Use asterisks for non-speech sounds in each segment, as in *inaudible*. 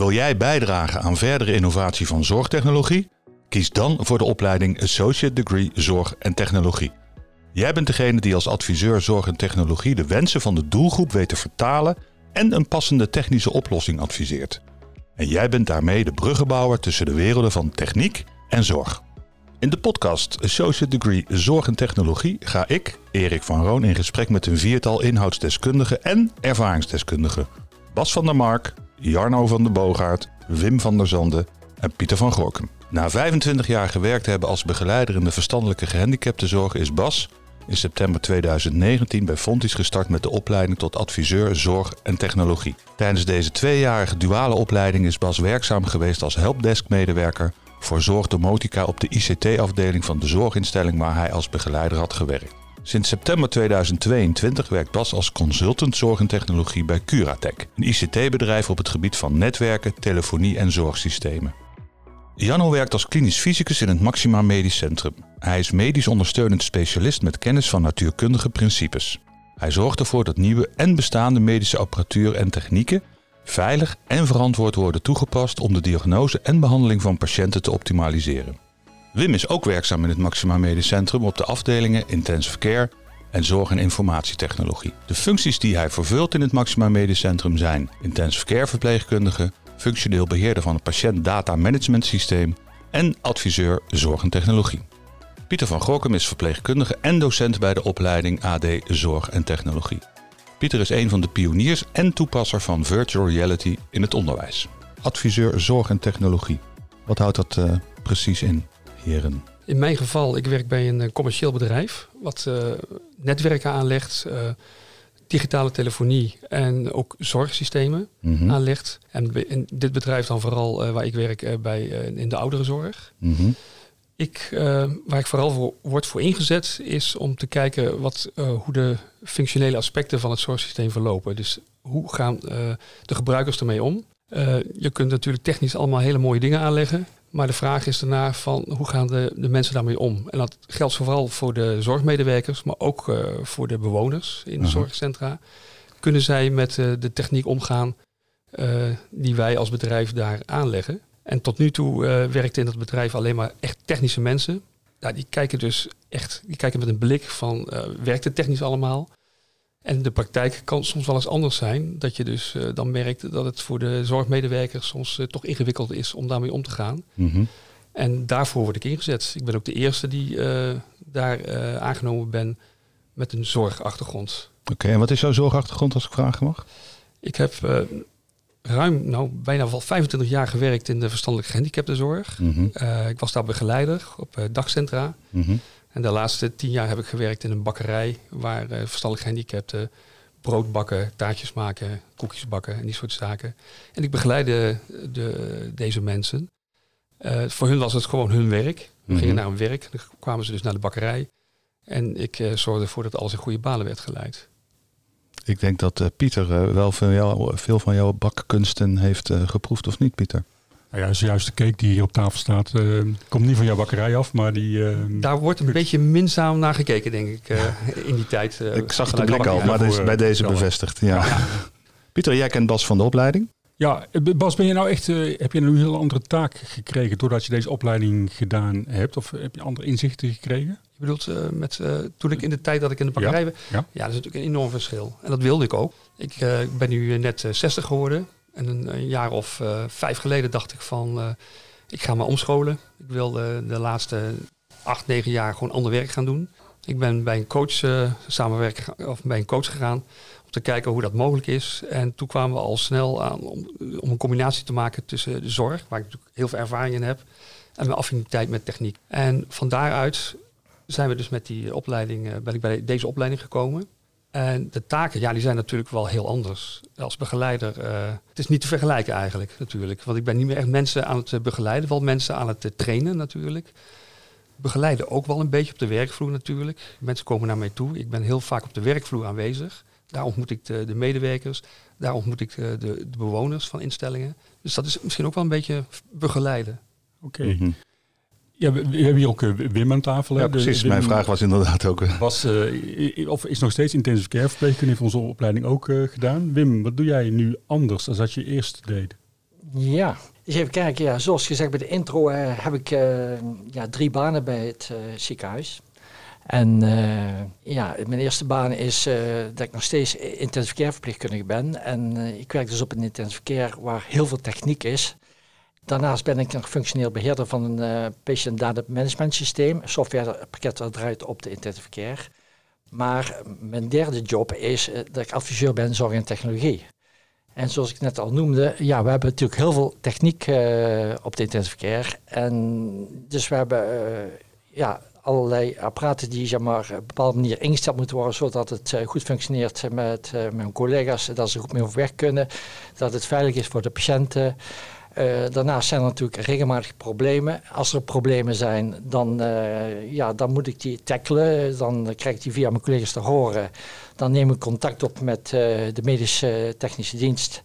Wil jij bijdragen aan verdere innovatie van zorgtechnologie? Kies dan voor de opleiding Associate Degree Zorg en Technologie. Jij bent degene die als adviseur zorg en technologie de wensen van de doelgroep weet te vertalen en een passende technische oplossing adviseert. En jij bent daarmee de bruggenbouwer tussen de werelden van techniek en zorg. In de podcast Associate Degree Zorg en Technologie ga ik, Erik van Roon, in gesprek met een viertal inhoudsdeskundigen en ervaringsdeskundigen. Bas van der Mark, Jarno van der Boogaard, Wim van der Zande en Pieter van Gorkum. Na 25 jaar gewerkt hebben als begeleider in de verstandelijke gehandicaptenzorg is Bas in september 2019 bij Fontis gestart met de opleiding tot adviseur zorg en technologie. Tijdens deze tweejarige duale opleiding is Bas werkzaam geweest als helpdesk-medewerker voor Zorg Domotica op de ICT-afdeling van de zorginstelling waar hij als begeleider had gewerkt. Sinds september 2022 werkt Bas als consultant zorg en technologie bij Curatech, een ICT-bedrijf op het gebied van netwerken, telefonie en zorgsystemen. Janno werkt als klinisch fysicus in het Maxima Medisch Centrum. Hij is medisch ondersteunend specialist met kennis van natuurkundige principes. Hij zorgt ervoor dat nieuwe en bestaande medische apparatuur en technieken veilig en verantwoord worden toegepast om de diagnose en behandeling van patiënten te optimaliseren. Wim is ook werkzaam in het Maxima Medisch Centrum op de afdelingen Intensive Care en Zorg- en Informatietechnologie. De functies die hij vervult in het Maxima Medisch Centrum zijn Intensive Care verpleegkundige, functioneel beheerder van het patiënt data management systeem en adviseur Zorg en Technologie. Pieter van Gorkum is verpleegkundige en docent bij de opleiding AD Zorg en Technologie. Pieter is een van de pioniers en toepasser van virtual reality in het onderwijs. Adviseur Zorg en Technologie. Wat houdt dat uh, precies in, heren? In mijn geval, ik werk bij een commercieel bedrijf wat uh, netwerken aanlegt, uh, digitale telefonie en ook zorgsystemen mm -hmm. aanlegt. En dit bedrijf dan vooral waar ik werk bij in de ouderenzorg. Mm -hmm. Ik, waar ik vooral voor word voor ingezet, is om te kijken wat, hoe de functionele aspecten van het zorgsysteem verlopen. Dus hoe gaan de gebruikers ermee om? je kunt natuurlijk technisch allemaal hele mooie dingen aanleggen. Maar de vraag is daarna van hoe gaan de, de mensen daarmee om? En dat geldt vooral voor de zorgmedewerkers, maar ook voor de bewoners in de -huh. zorgcentra. Kunnen zij met de techniek omgaan die wij als bedrijf daar aanleggen? En tot nu toe werkte in dat bedrijf alleen maar echt technische mensen. Nou, die kijken dus echt, die kijken met een blik van, werkt het technisch allemaal? En de praktijk kan soms wel eens anders zijn. Dat je dus uh, dan merkt dat het voor de zorgmedewerkers soms toch ingewikkeld is om daarmee om te gaan. Mm -hmm. En daarvoor word ik ingezet. Ik ben ook de eerste die daar aangenomen ben met een zorgachtergrond. Oké, okay, en wat is jouw zorgachtergrond als ik vragen mag? Ik heb ruim, nou bijna wel 25 jaar gewerkt in de verstandelijke gehandicaptenzorg. Mm -hmm. ik was daar begeleider op dagcentra. Mm -hmm. En de laatste tien jaar heb ik gewerkt in een bakkerij waar uh, verstandelijk gehandicapten brood bakken, taartjes maken, koekjes bakken en die soort zaken. En ik begeleide de, deze mensen. voor hun was het gewoon hun werk. We mm -hmm. gingen naar hun werk, dan kwamen ze dus naar de bakkerij. En ik zorgde ervoor dat alles in goede banen werd geleid. Ik denk dat uh, Pieter uh, wel veel, jou, veel, van jouw bakkunsten heeft uh, geproefd, of niet, Pieter? Nou ja, zojuist de cake die hier op tafel staat, komt niet van jouw bakkerij af, maar die... Daar wordt een beetje minzaam naar gekeken, denk ik, in die tijd. ik zag de blik al, maar dus bij deze bevestigd. Ja. ja. Pieter, jij kent Bas van de opleiding? Ja, Bas, ben je nou echt, heb je nou een heel andere taak gekregen doordat je deze opleiding gedaan hebt? Of heb je andere inzichten gekregen? Je bedoelt, uh, met, uh, toen ik in de tijd dat ik in de bakkerij ja. ja. ja, dat is natuurlijk een enorm verschil. En dat wilde ik ook. Ik uh, ben nu net 60 geworden. En een, jaar of vijf geleden dacht ik van, ik ga me omscholen. Ik wil de, de laatste acht, negen jaar gewoon ander werk gaan doen. Ik ben bij een coach samenwerken, of bij een coach gegaan om te kijken hoe dat mogelijk is. En toen kwamen we al snel aan om, een combinatie te maken tussen de zorg, waar ik natuurlijk heel veel ervaring in heb, en mijn affiniteit met techniek. En van daaruit zijn we dus met die opleiding, ben ik bij deze opleiding gekomen. En de taken, ja, die zijn natuurlijk wel heel anders. Als begeleider, uh, het is niet te vergelijken eigenlijk natuurlijk. Want ik ben niet meer echt mensen aan het begeleiden, wel mensen aan het trainen natuurlijk. Begeleiden ook wel een beetje op de werkvloer natuurlijk. Mensen komen naar mij toe. Ik ben heel vaak op de werkvloer aanwezig. Daar ontmoet ik de, de medewerkers, daar ontmoet ik de, de, bewoners van instellingen. Dus dat is misschien ook wel een beetje begeleiden. Oké. Okay. Mm -hmm. Ja, we, we, hebben hier ook uh, Wim aan tafel. Ja, precies. Wim, Mijn vraag was inderdaad ook... Uh. Was, uh, of is nog steeds intensive care verpleegkundige, heeft onze opleiding ook gedaan. Wim, wat doe jij nu anders dan dat je eerst deed? Ja, eens even kijken. Ja, zoals gezegd bij de intro heb ik ja, drie banen bij het ziekenhuis. En ja, mijn eerste baan is dat ik nog steeds intensive care verpleegkundige ben. En ik werk dus op een intensive care waar heel veel techniek is. Daarnaast ben ik nog functioneel beheerder van een uh, patient data management systeem, softwarepakket dat draait op de intensive care. Maar mijn derde job is eh, dat ik adviseur ben zorg en technologie. En zoals ik net al noemde, ja, we hebben natuurlijk heel veel techniek uh, op de intensive care. En dus we hebben ja, allerlei apparaten die zeg maar, op een bepaalde manier ingesteld moeten worden, zodat het goed functioneert met mijn collega's, dat ze goed mee overweg kunnen, dat het veilig is voor de patiënten. Uh, daarnaast zijn er natuurlijk regelmatig problemen. Als er problemen zijn, dan, uh, ja, dan moet ik die tackelen. Dan krijg ik die via mijn collega's te horen. Dan neem ik contact op met uh, de medische technische dienst.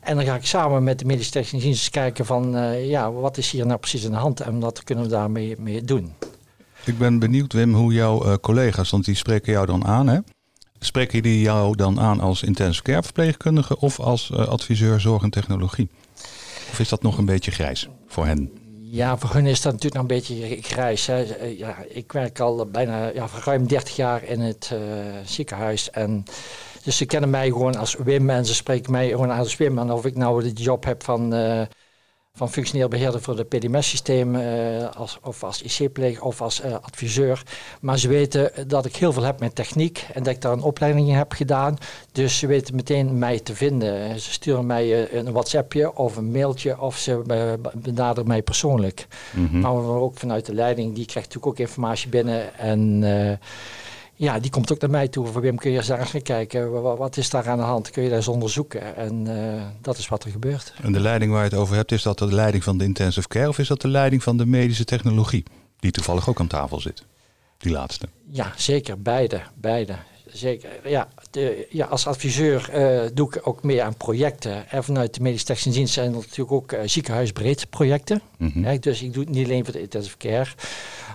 En dan ga ik samen met de medische technische dienst kijken van ja, wat is hier nou precies aan de hand en wat kunnen we daarmee mee doen. Ik ben benieuwd, Wim, hoe jouw collega's, want die spreken jou dan aan, hè? Spreken die jou dan aan als intensive care verpleegkundige of als adviseur zorg en technologie? Of is dat nog een beetje grijs voor hen? Ja, voor hen is dat natuurlijk nog een beetje grijs. Hè. Eh, ja, ik werk al bijna ja, ruim 30 jaar in het uh, ziekenhuis. En dus ze kennen mij gewoon als Wim en ze spreken mij gewoon als Wim. En of ik nou de job heb van uh, van functioneel beheerder voor de PDMS-systeem uh, eh, als, of als IC-pleeg of als uh, adviseur. Maar ze weten dat ik heel veel heb met techniek en dat ik daar een opleiding in heb gedaan. Dus ze weten meteen mij te vinden. Ze sturen mij uh, een WhatsAppje of een mailtje of ze benaderen mij persoonlijk. Mm -hmm. Maar ook vanuit de leiding, die krijgt natuurlijk ook informatie binnen en ja, die komt ook naar mij toe. Voor Wim, kun je eens daar eens gaan kijken. Wat is daar aan de hand? Kun je daar eens onderzoeken? En uh, dat is wat er gebeurt. En de leiding waar je het over hebt, is dat de leiding van de intensive care of is dat de leiding van de medische technologie? Die toevallig ook aan tafel zit. Die laatste. Ja, zeker. Beide. Beide. Zeker. Ja, de, ja als adviseur uh, doe ik ook meer aan projecten. En vanuit de medische technische dienst zijn er natuurlijk ook uh, ziekenhuisbreed projecten. Mm -hmm. ja, dus ik doe het niet alleen voor de intensive care.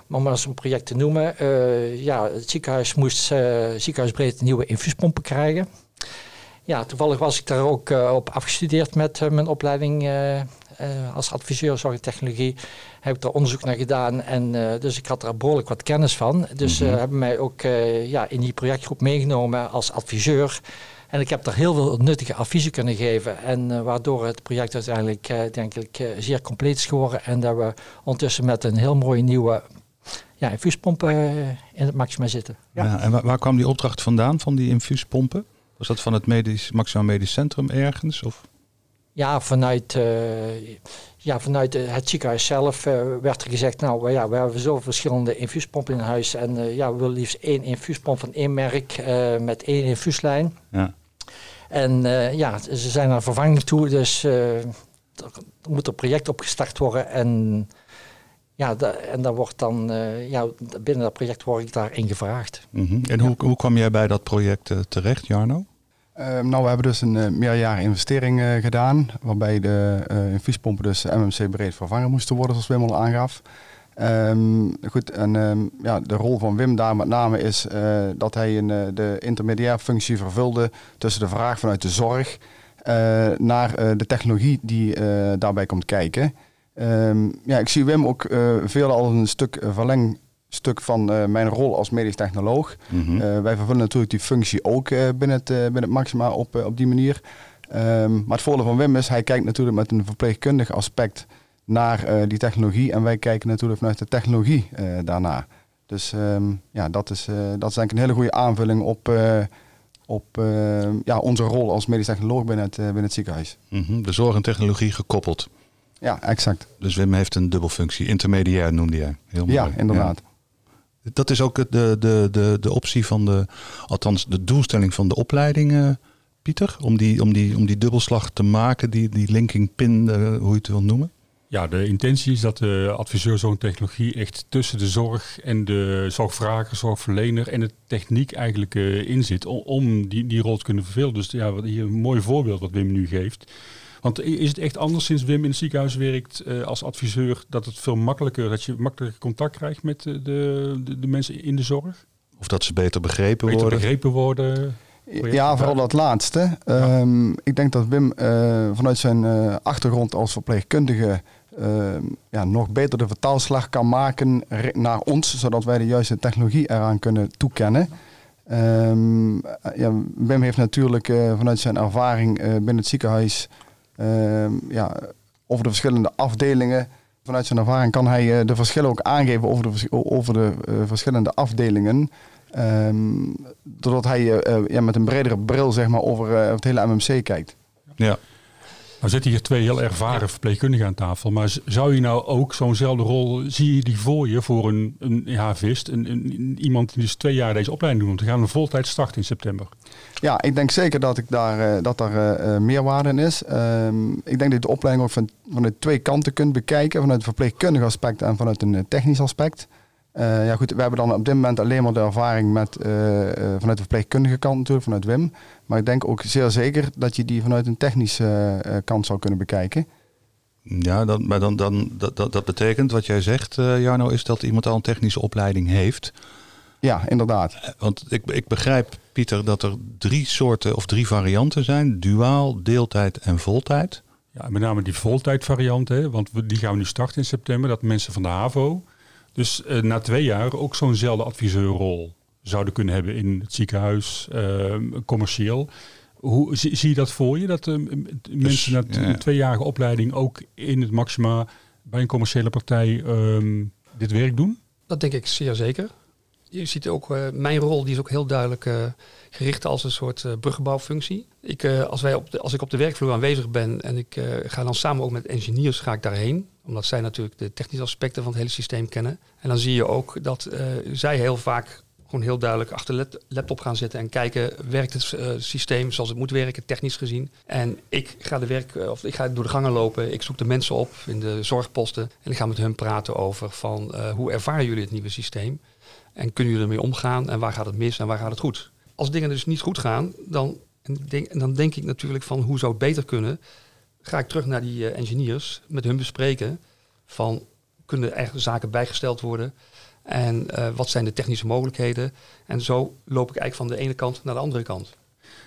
Maar om eens een project te noemen. Uh, ja, het ziekenhuis moest uh, ziekenhuisbreed nieuwe infuuspompen krijgen. Ja, toevallig was ik daar ook uh, op afgestudeerd met mijn opleiding als adviseur zorgtechnologie. Heb ik daar onderzoek naar gedaan en dus ik had er behoorlijk wat kennis van. Dus mm -hmm. hebben mij ook ja, in die projectgroep meegenomen als adviseur. En ik heb daar heel veel nuttige adviezen kunnen geven. En uh, waardoor het project uiteindelijk, uh, denk ik, uh, zeer compleet is geworden. En dat we ondertussen met een heel mooie nieuwe ja, infuuspompen eh, in het Maxima zitten. Ja. ja en waar, waar, kwam die opdracht vandaan van die infuuspompen? Was dat van het medisch, Maxima Medisch Centrum ergens? Of? Ja, vanuit, uh, ja, vanuit het ziekenhuis zelf uh, werd er gezegd, nou ja, we hebben zo verschillende infuuspompen in huis. En uh, ja, we willen liefst één infuuspomp van één merk met één infuuslijn. Ja. En ja, ze zijn naar vervanging toe, dus er moet een project opgestart worden. En ja, en dan wordt dan, uh, ja, binnen dat project word ik daarin gevraagd. Mm -hmm. En hoe, hoe kwam jij bij dat project uh, terecht, Jarno? Uh, nou, we hebben dus een uh, meerjaren investering gedaan, waarbij de infuuspompen dus MMC breed vervangen moesten worden, zoals Wim al aangaf. Um, goed, en um, ja, de rol van Wim daar met name is dat hij een, de intermediair functie vervulde tussen de vraag vanuit de zorg naar de technologie die daarbij komt kijken. Um, ja, ik zie Wim ook uh, veel als een stuk uh, verlengstuk van uh, mijn rol als medisch technoloog. Mm -hmm. wij vervullen natuurlijk die functie ook binnen, het, binnen het Maxima op, op die manier. Um, maar het voordeel van Wim is, hij kijkt natuurlijk met een verpleegkundig aspect naar die technologie. En wij kijken natuurlijk vanuit de technologie daarna. Dus um, ja, dat is, dat is denk ik een hele goede aanvulling op, op ja, onze rol als medisch technoloog binnen het, binnen het ziekenhuis. Mm -hmm. De zorg en technologie gekoppeld. Ja, exact. Dus Wim heeft een dubbelfunctie. Intermediair noemde jij. Heel mooi. Ja, inderdaad. Ja. Dat is ook de, de, de, de optie van de, althans de doelstelling van de opleiding, uh, Pieter, om die, om, die, om die dubbelslag te maken, die, die linking pin, uh, hoe je het wil noemen? Ja, de intentie is dat de adviseur zo'n technologie echt tussen de zorg en de zorgvrager, zorgverlener en de techniek eigenlijk uh, in zit om, om die, die rol te kunnen vervullen. Dus ja, hier een mooi voorbeeld wat Wim nu geeft. Want is het echt anders sinds Wim in het ziekenhuis werkt uh, als adviseur, dat het veel makkelijker, dat je makkelijker contact krijgt met de, de, de mensen in de zorg? Of dat ze beter begrepen beter worden? begrepen worden? Ja, vooral dat laatste. Ehm, ik denk dat Wim vanuit zijn achtergrond als verpleegkundige Ehm, ja, nog beter de vertaalslag kan maken naar ons, zodat wij de juiste technologie eraan kunnen toekennen. Um, ja, Wim heeft natuurlijk uh, vanuit zijn ervaring uh, binnen het ziekenhuis ja, over de verschillende afdelingen. Vanuit zijn ervaring kan hij uh, de verschillen ook aangeven over de, over de verschillende afdelingen. doordat hij ja, met een bredere bril zeg maar, over het hele MMC kijkt. Ja. Nou zitten hier twee heel ervaren verpleegkundigen aan tafel. Maar zou je nou ook zo'nzelfde rol, zie je die voor je voor een, een havist? Een, een, iemand die dus twee jaar deze opleiding doet. Want we gaan een voltijd starten in september. Ja, ik denk zeker dat, ik daar, uh, dat daar uh, meerwaarde in is. Ehm, ik denk dat je de opleiding ook van, vanuit twee kanten kunt bekijken. Vanuit het verpleegkundig aspect en vanuit een technisch aspect. Uh, ja goed, we hebben dan op dit moment alleen maar de ervaring met, uh, uh, vanuit de verpleegkundige kant natuurlijk, vanuit Wim. Maar ik denk ook zeer zeker dat je die vanuit een technische kant zou kunnen bekijken. Ja, dan, maar dan, dan, dat, dat, dat betekent wat jij zegt, Jarno, is dat iemand al een technische opleiding heeft. Ja, inderdaad. Want ik, ik begrijp, Pieter, dat er drie soorten of drie varianten zijn. Duaal, deeltijd en voltijd. Ja, met name die voltijd variant, hè, want die gaan we nu starten in september. Dat mensen van de HAVO dus uh, na twee jaar ook zo'nzelfde adviseurrol zouden kunnen hebben in het ziekenhuis, uh, commercieel. Hoe zie, zie, je dat voor je? Dat uh, mensen na ja. een tweejarige opleiding ook in het Maxima bij een commerciële partij um, dit werk doen? Dat denk ik zeer zeker. Je ziet ook, uh, mijn rol die is ook heel duidelijk uh, gericht als een soort uh, bruggenbouwfunctie. Ik, als, wij op de, als ik op de werkvloer aanwezig ben en ik ga dan samen ook met engineers ga ik daarheen omdat zij natuurlijk de technische aspecten van het hele systeem kennen. En dan zie je ook dat zij heel vaak heel duidelijk achter de laptop gaan zitten en kijken, werkt het uh, systeem zoals het moet werken, technisch gezien. En ik ga, de werk, of ik ga door de gangen lopen, ik zoek de mensen op in de zorgposten en ik ga met hun praten over van uh, hoe ervaren jullie het nieuwe systeem? En kunnen jullie ermee omgaan en waar gaat het mis en waar gaat het goed? Als dingen dus niet goed gaan, dan, denk, dan denk ik natuurlijk van hoe zou het beter kunnen? ga ik terug naar die engineers, met hun bespreken van kunnen er zaken bijgesteld worden en uh, wat zijn de technische mogelijkheden. En zo loop ik eigenlijk van de ene kant naar de andere kant.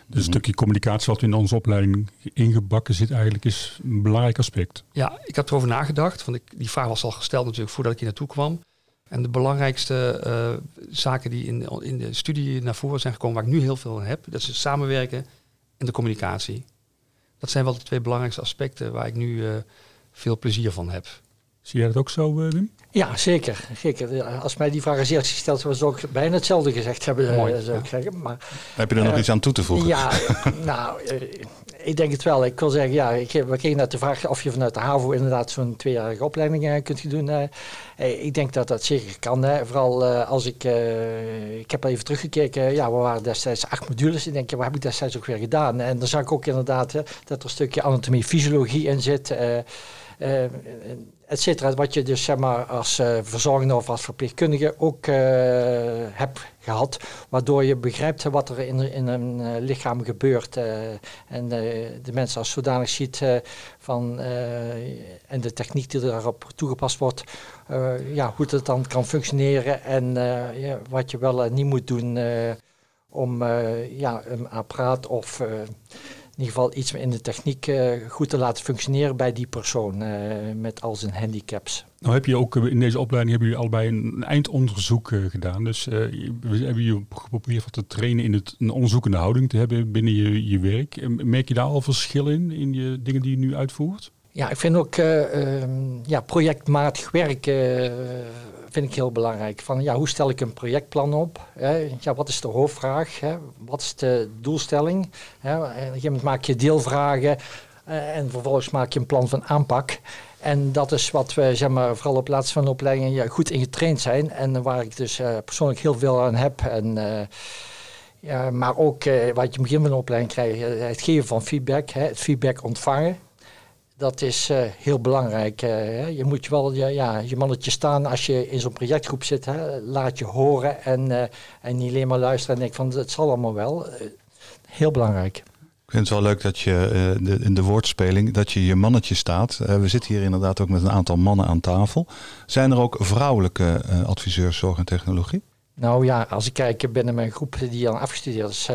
Dus een stukje communicatie wat in onze opleiding ingebakken zit eigenlijk is een belangrijk aspect. Ja, ik had erover nagedacht. Want ik, die vraag was al gesteld natuurlijk voordat ik hier naartoe kwam. En de belangrijkste uh, zaken die in, in de studie naar voren zijn gekomen, waar ik nu heel veel heb, dat is het samenwerken en de communicatie. Dat zijn wel de twee belangrijkste aspecten waar ik nu uh, veel plezier van heb. Zie jij dat ook zo, Wim? Ja, zeker. zeker. Als mij die vraag is eerst gesteld, zou ik bijna hetzelfde gezegd hebben, Mooi, zou ik zeggen. Maar, Heb je er nog iets aan toe te voegen? Ja, nou, ik denk het wel. Ik wil zeggen, ja, ik, we kregen net de vraag of je vanuit de HAVO inderdaad zo'n tweejarige opleiding uh, kunt doen. Uh, ik denk dat dat zeker kan. Hè. Vooral uh, als ik, ik heb even teruggekeken, ja, we waren destijds acht modules. Ik denk, ja, wat heb ik destijds ook weer gedaan? En dan zag ik ook inderdaad dat er een stukje anatomie, fysiologie in zit. Et cetera, wat je dus zeg maar als uh, verzorgende of als verpleegkundige ook uh, hebt gehad, waardoor je begrijpt wat er in, in een uh, lichaam gebeurt en de mensen als zodanig ziet van en de techniek die daarop toegepast wordt, ja, hoe het dan kan functioneren en wat je wel en niet moet doen om ja, een apparaat of in ieder geval iets in de techniek uh, goed te laten functioneren bij die persoon uh, met al zijn handicaps. Nou heb je ook eh, in deze opleiding hebben jullie allebei een eindonderzoek uh, gedaan. Dus we hebben je geprobeerd wat te trainen in het, een onderzoekende houding te hebben binnen je, je werk. Merk je daar al verschil in, in je dingen die je nu uitvoert? Ja, ik vind ook ehm, ja, projectmatig werken vind ik heel belangrijk. Van, ja, hoe stel ik een projectplan op? Hè? Ja, wat is de hoofdvraag? Hè? Wat is de doelstelling? Hè? Op een gegeven moment maak je deelvragen uh, en vervolgens maak je een plan van aanpak. En dat is wat we zeg maar, vooral op plaats van opleidingen ja, goed in getraind zijn. En waar ik dus uh, persoonlijk heel veel aan heb. En, uh, ja, maar ook wat je begin van de opleiding krijgt, het geven van feedback, hè, het feedback ontvangen dat is uh, heel belangrijk. Uh, je moet je wel ja, ja, je mannetje staan als je in zo'n projectgroep zit. Hè, laat je horen en, uh, en niet alleen maar luisteren en denken van het zal allemaal wel. heel belangrijk. Ik vind het wel leuk dat je de, in de woordspeling dat je je mannetje staat. we zitten hier inderdaad ook met een aantal mannen aan tafel. Zijn er ook vrouwelijke adviseurs zorg en technologie? Nou ja, als ik kijk binnen mijn groep die al afgestudeerd is,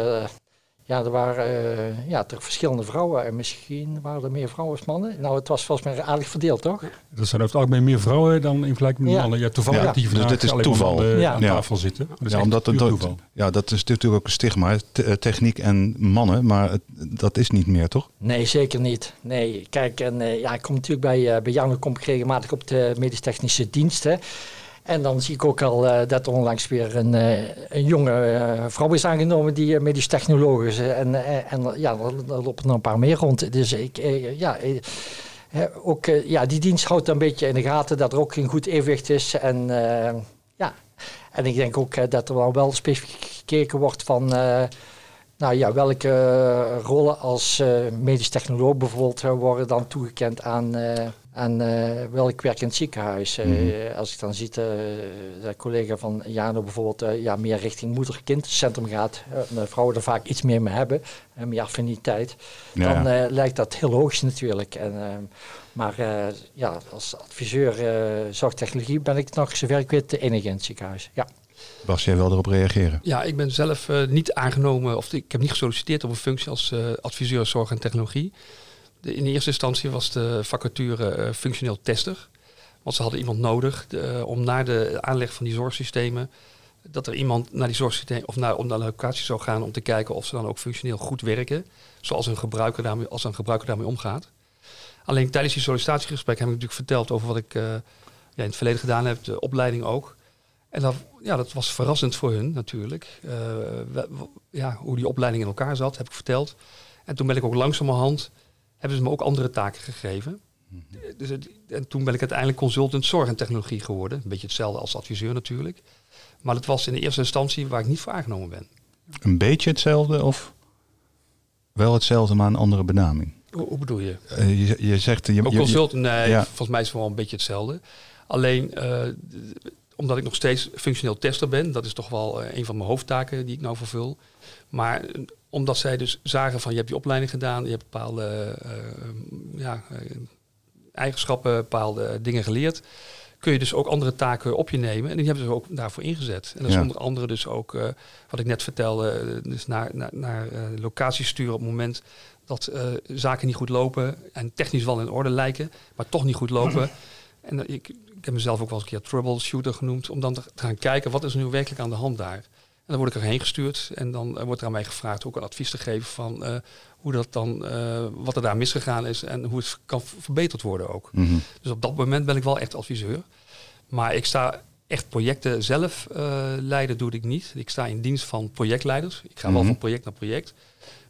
Ja, er waren uh, ja, er verschillende vrouwen en misschien waren er meer vrouwen als mannen. Nou, het was volgens mij aardig verdeeld, toch? Er zijn over het algemeen meer vrouwen dan in vergelijking met mannen. Ja, toevallig ja. die dus dit is toeval. ja. aan tafel zitten. Dat ja, omdat het toeval. Ja, dat is natuurlijk ook een stigma. Eh, techniek en mannen, maar het, dat is niet meer, toch? Nee, zeker niet. Nee, kijk, en, uh, ja, ik kom natuurlijk bij, uh, bij Jan, kom ik regelmatig op de medisch-technische diensten. En dan zie ik ook al uh, dat onlangs weer een, uh, een jonge uh, vrouw is aangenomen die medisch technoloog is. En, en ja, er lopen er een paar meer rond. Dus ik, ja, ook, ja, die dienst houdt een beetje in de gaten dat er ook een goed evenwicht is. En, ja. en ik denk ook dat er wel, wel specifiek gekeken wordt van nou ja, welke rollen als medisch technoloog bijvoorbeeld worden dan toegekend aan en uh, wel, ik werk in het ziekenhuis. Uh, Als ik dan zie uh, de collega van Jano bijvoorbeeld ja, meer richting moeder-kindcentrum gaat, vrouwen er vaak iets meer mee hebben, en meer affiniteit, ja, dan lijkt dat heel logisch natuurlijk. En, maar ja, als adviseur zorgtechnologie ben ik nog, zover ik weet, de enige in het ziekenhuis. Ja. Bas, jij wel erop reageren? Ja, ik ben zelf niet aangenomen, of ik heb niet gesolliciteerd op een functie als adviseur zorg en technologie in eerste instantie was de vacature uh, functioneel tester. Want ze hadden iemand nodig de, uh, om naar de aanleg van die zorgsystemen. Dat er iemand naar die zorgsystemen of naar, om naar de locatie zou gaan om te kijken of ze dan ook functioneel goed werken. Zoals een gebruiker daarmee, als een gebruiker daarmee omgaat. Alleen tijdens die sollicitatiegesprek heb ik natuurlijk verteld over wat ik uh, ja, in het verleden gedaan heb, de opleiding ook. En dat, ja, dat was verrassend voor hun natuurlijk. ja, hoe die opleiding in elkaar zat, heb ik verteld. En toen ben ik ook langzamerhand hebben ze me ook andere taken gegeven. Mhm. Dus en toen ben ik uiteindelijk consultant zorg en technologie geworden. Een beetje hetzelfde als adviseur natuurlijk. Maar het was in de eerste instantie waar ik niet voor aangenomen ben. Een beetje hetzelfde of wel hetzelfde, maar een andere benaming? Hoe, bedoel je? Uh, je? Je zegt... Je, ook consultant, nee, ja. volgens mij is het wel een beetje hetzelfde. Alleen, uh, omdat ik nog steeds functioneel tester ben, dat is toch wel uh, een van mijn hoofdtaken die ik nou vervul. Maar omdat zij dus zagen van je hebt die opleiding gedaan, je hebt bepaalde uh, ja, eh, eigenschappen, bepaalde dingen geleerd. Kun je dus ook andere taken op je nemen. En die hebben ze ook daarvoor ingezet. En dat is onder andere dus ook, uh, wat ik net vertelde, dus naar, naar, naar locaties sturen op het moment dat zaken niet goed lopen en technisch wel in orde lijken, maar toch niet goed lopen. En ik, ik heb mezelf ook wel eens een keer troubleshooter genoemd, om dan te gaan kijken wat is er nu werkelijk aan de hand daar dan word ik erheen gestuurd en dan wordt er aan mij gevraagd ook een advies te geven van uh, hoe dat dan, uh, wat er daar misgegaan is en hoe het kan verbeterd worden ook. Mm -hmm. Dus op dat moment ben ik wel echt adviseur. Maar ik sta echt projecten zelf uh, leiden doe ik niet. Ik sta in dienst van projectleiders. Ik ga mm -hmm. wel mhm. van project naar project.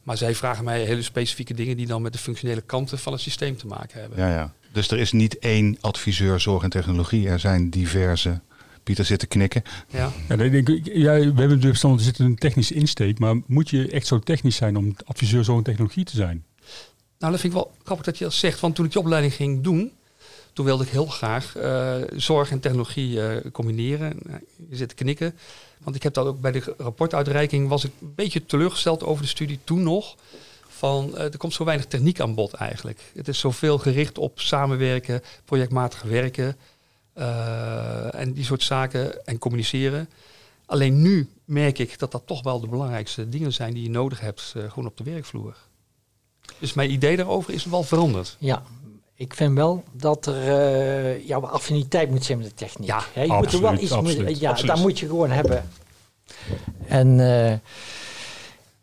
Maar zij vragen mij hele specifieke dingen die dan met de functionele kanten van het systeem te maken hebben. Ja, ja. Dus er is niet één adviseur zorg en technologie. Er zijn diverse Pieter zit te knikken. Ja. ja, ja we hebben dus er zit een technische insteek, maar moet je echt zo technisch zijn om adviseur zo'n technologie te zijn? Nou, dat vind ik wel grappig dat je dat zegt. Want toen ik die opleiding ging doen, toen wilde ik heel graag uh, zorg en technologie uh, combineren. Nou, je zit te knikken. Want ik heb dat ook bij de rapportuitreiking was ik een beetje teleurgesteld over de studie toen nog. Van uh, er komt zo weinig techniek aan bod eigenlijk. Het is zoveel gericht op samenwerken, projectmatig werken. Uh, en die soort zaken en communiceren. Alleen nu merk ik dat dat toch wel de belangrijkste dingen zijn die je nodig hebt, uh, gewoon op de werkvloer. Dus mijn idee daarover is wel veranderd. Ja, ik vind wel dat er uh, jouw affiniteit moet zijn met de techniek. Ja, je absoluut, moet er wel iets absoluut, ja, dat moet je gewoon hebben. En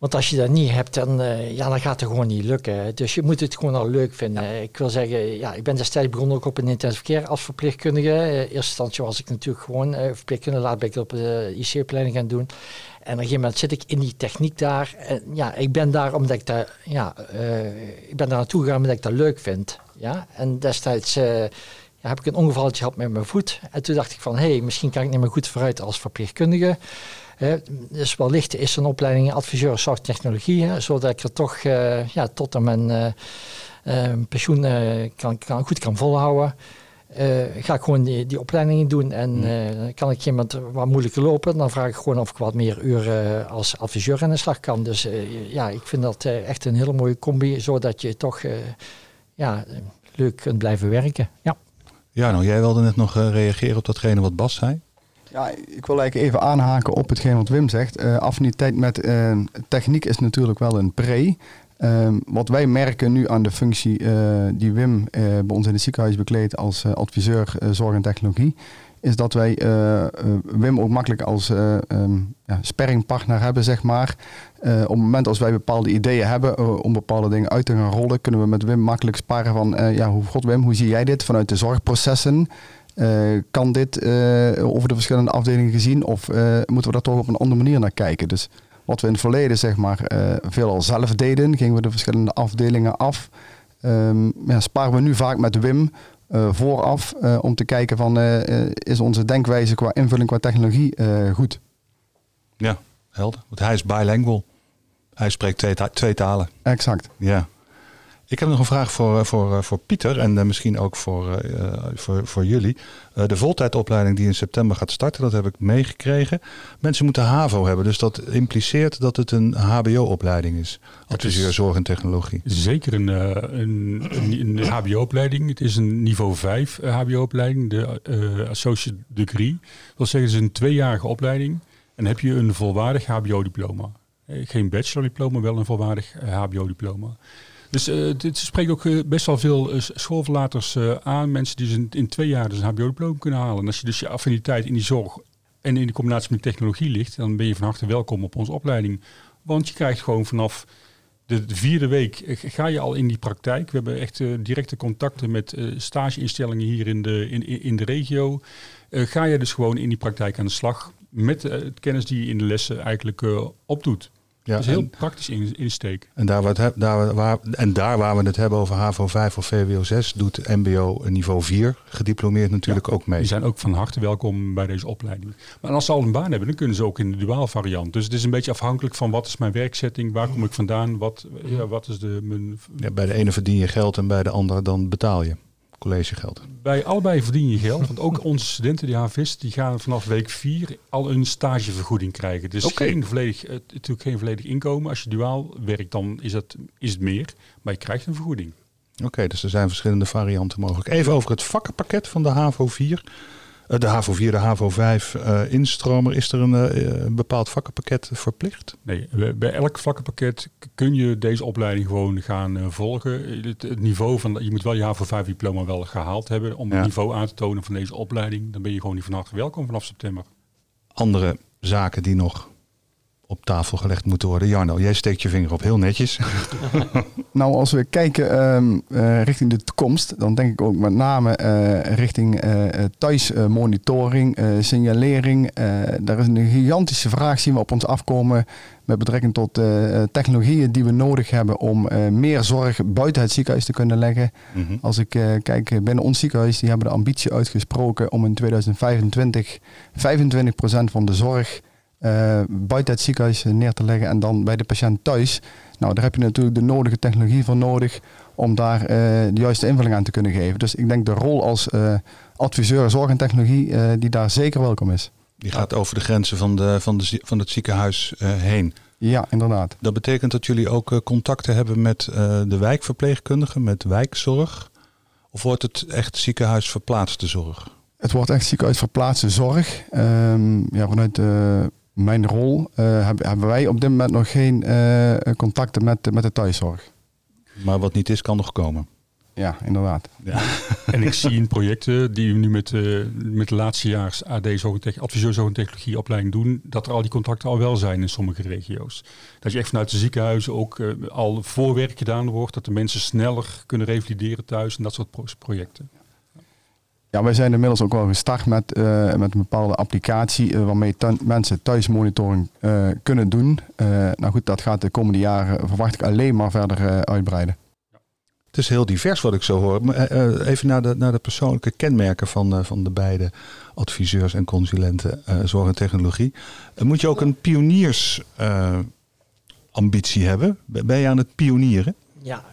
want als je dat niet hebt, dan, uh, ja, dan gaat het gewoon niet lukken. Dus je moet het gewoon al leuk vinden. Ik wil zeggen, ja, ik ben destijds begonnen ook op een intensive care als verpleegkundige. In eerste instantie was ik natuurlijk gewoon uh, verpleegkundige. Later ben ik op de IC-opleiding gaan doen. En op een gegeven moment zit ik in die techniek daar. En ja, ik ben daar omdat ik daar, ja, ik ben daar naartoe gegaan omdat ik dat leuk vind. Ja, en destijds ja, heb ik een ongevalletje gehad met mijn voet. En toen dacht ik van, hé, hey, misschien kan ik niet meer goed vooruit als verpleegkundige dus wellicht is een opleiding adviseur zorgtechnologie, zodat ik er toch uh, ja, tot aan mijn uh, uh, pensioen kan, kan, goed kan volhouden. ga ik gewoon die, die opleidingen doen en mm. kan ik iemand wat moeilijker lopen, dan vraag ik gewoon of ik wat meer uren als adviseur aan de slag kan. Dus ja, ik vind dat echt een hele mooie combi, zodat je toch ja, leuk kunt blijven werken. Ja. Ja, nou jij wilde net nog reageren op datgene wat Bas zei. Ja, ik wil eigenlijk even aanhaken op hetgeen wat Wim zegt. Uh, affiniteit met uh, techniek is natuurlijk wel een pre. Ehm, wat wij merken nu aan de functie die Wim bij ons in het ziekenhuis bekleedt als adviseur zorg en technologie, is dat wij Wim ook makkelijk als um, ja, sparringpartner hebben, zeg maar. op het moment als wij bepaalde ideeën hebben om bepaalde dingen uit te gaan rollen, kunnen we met Wim makkelijk sparren van, ja, hoe, God Wim, hoe zie jij dit vanuit de zorgprocessen? Uh, kan dit uh, over de verschillende afdelingen gezien of uh, moeten we daar toch op een andere manier naar kijken? Dus wat we in het verleden zeg maar veelal zelf deden, gingen we de verschillende afdelingen af. Um, ja, sparen we nu vaak met Wim vooraf om te kijken van is onze denkwijze qua invulling qua technologie goed? Ja, helder. Want hij is bilingual. Hij spreekt twee, ta twee talen. Exact. Ja. Ik heb nog een vraag voor, eh, voor, eh, voor Pieter en uh, misschien ook voor, uh, voor, voor jullie. Uh, de voltijdopleiding die in september gaat starten, dat heb ik meegekregen. Mensen moeten HAVO hebben, dus dat impliceert dat het een HBO-opleiding is. Adviseur zorg en technologie. Zeker een, een, een, een HBO-opleiding. Het is een niveau 5 HBO-opleiding, de Associate Degree. Dat wil zeggen, het is een tweejarige opleiding. En heb je een volwaardig HBO-diploma. Geen bachelor-diploma, wel een volwaardig HBO-diploma. Dus uh, dit spreekt ook uh, best wel veel uh, schoolverlaters aan. Mensen die in, in twee jaar dus een HBO-diploma kunnen halen. En als je dus je affiniteit in die zorg en in de combinatie met technologie ligt, dan ben je van harte welkom op onze opleiding. Want je krijgt gewoon vanaf de, de vierde week ga je al in die praktijk. We hebben echt directe contacten met stageinstellingen hier in de, in, in de regio. ga je dus gewoon in die praktijk aan de slag met het kennis die je in de lessen eigenlijk opdoet. Ja, dat is heel praktisch in, insteek. En daar, wat daar, waar, en daar waar we het hebben over HAVO 5 of VWO 6, doet MBO niveau 4 gediplomeerd natuurlijk ook mee. Die zijn ook van harte welkom bij deze opleiding. Maar als ze al een baan hebben, dan kunnen ze ook in de duaal variant. Dus het is een beetje afhankelijk van wat is mijn werkzetting, waar kom ik vandaan, wat, ja, wat is de... Mijn... Ja, bij de ene verdien je geld en bij de andere dan betaal je collegegeld? Bij allebei verdien je geld. Want ook onze studenten, die HVS, die gaan vanaf week 4 al een stagevergoeding krijgen. Dus geen volledig, uh, natuurlijk geen volledig inkomen. Als je duaal werkt, dan is het, is het meer. Maar je krijgt een vergoeding. Oké, dus er zijn verschillende varianten mogelijk. Even over het vakkenpakket van de HAVO 4. Eh, de HAVO 4, de HAVO 5 uh, eh, instromer. Is er een, uh, een, bepaald vakkenpakket verplicht? Nee, bij elk vakkenpakket kun je deze opleiding gewoon gaan volgen. Het, niveau van, je moet wel je HAVO 5 diploma wel gehaald hebben om het niveau aan te tonen van deze opleiding. Dan ben je gewoon niet van harte welkom vanaf september. Andere zaken die nog op tafel gelegd moeten worden. Jarno, jij steekt je vinger op heel netjes. *laughs* nou, als we kijken ehm, eh, richting de toekomst, dan denk ik ook met name uh, richting uh, thuismonitoring, signalering. daar is een gigantische vraag zien we op ons afkomen met betrekking tot technologieën die we nodig hebben om meer zorg buiten het ziekenhuis te kunnen leggen. Mhm. Als ik kijk binnen ons ziekenhuis, die hebben de ambitie uitgesproken om in 2025 25% van de zorg uh, buiten het ziekenhuis neer te leggen en dan bij de patiënt thuis. Nou, daar heb je natuurlijk de nodige technologie voor nodig om daar uh, de juiste invulling aan te kunnen geven. Dus ik denk de rol als uh, adviseur zorg en technologie die daar zeker welkom is. Die gaat over de grenzen van, de, van, de, van het ziekenhuis heen. Ja, inderdaad. Dat betekent dat jullie ook contacten hebben met de wijkverpleegkundigen, met wijkzorg? Of wordt het echt ziekenhuis verplaatste zorg? Het wordt echt ziekenhuis verplaatste zorg. Um, ja, vanuit de mijn rol uh, hebben, wij op dit moment nog geen uh, contacten met, met de thuiszorg. Maar wat niet is, kan nog komen. Ja, inderdaad. Ja. *laughs* en ik zie in projecten die we nu met, uh, met de laatste jaar AD adviseur zorg en technologie opleiding doen, dat er al die contacten al wel zijn in sommige regio's. Dat je echt vanuit de ziekenhuizen ook al voorwerk gedaan wordt, dat de mensen sneller kunnen revalideren thuis en dat soort projecten. Ja, wij zijn inmiddels ook wel gestart met, uh, met een bepaalde applicatie uh, waarmee mensen thuismonitoring uh, kunnen doen. nou goed, dat gaat de komende jaren verwacht ik alleen maar verder uitbreiden. Het is heel divers wat ik zo hoor. even naar de, naar de persoonlijke kenmerken van, van de beide adviseurs en consulenten zorg en technologie. moet je ook een pioniersambitie hebben? Ben je aan het pionieren? Ja,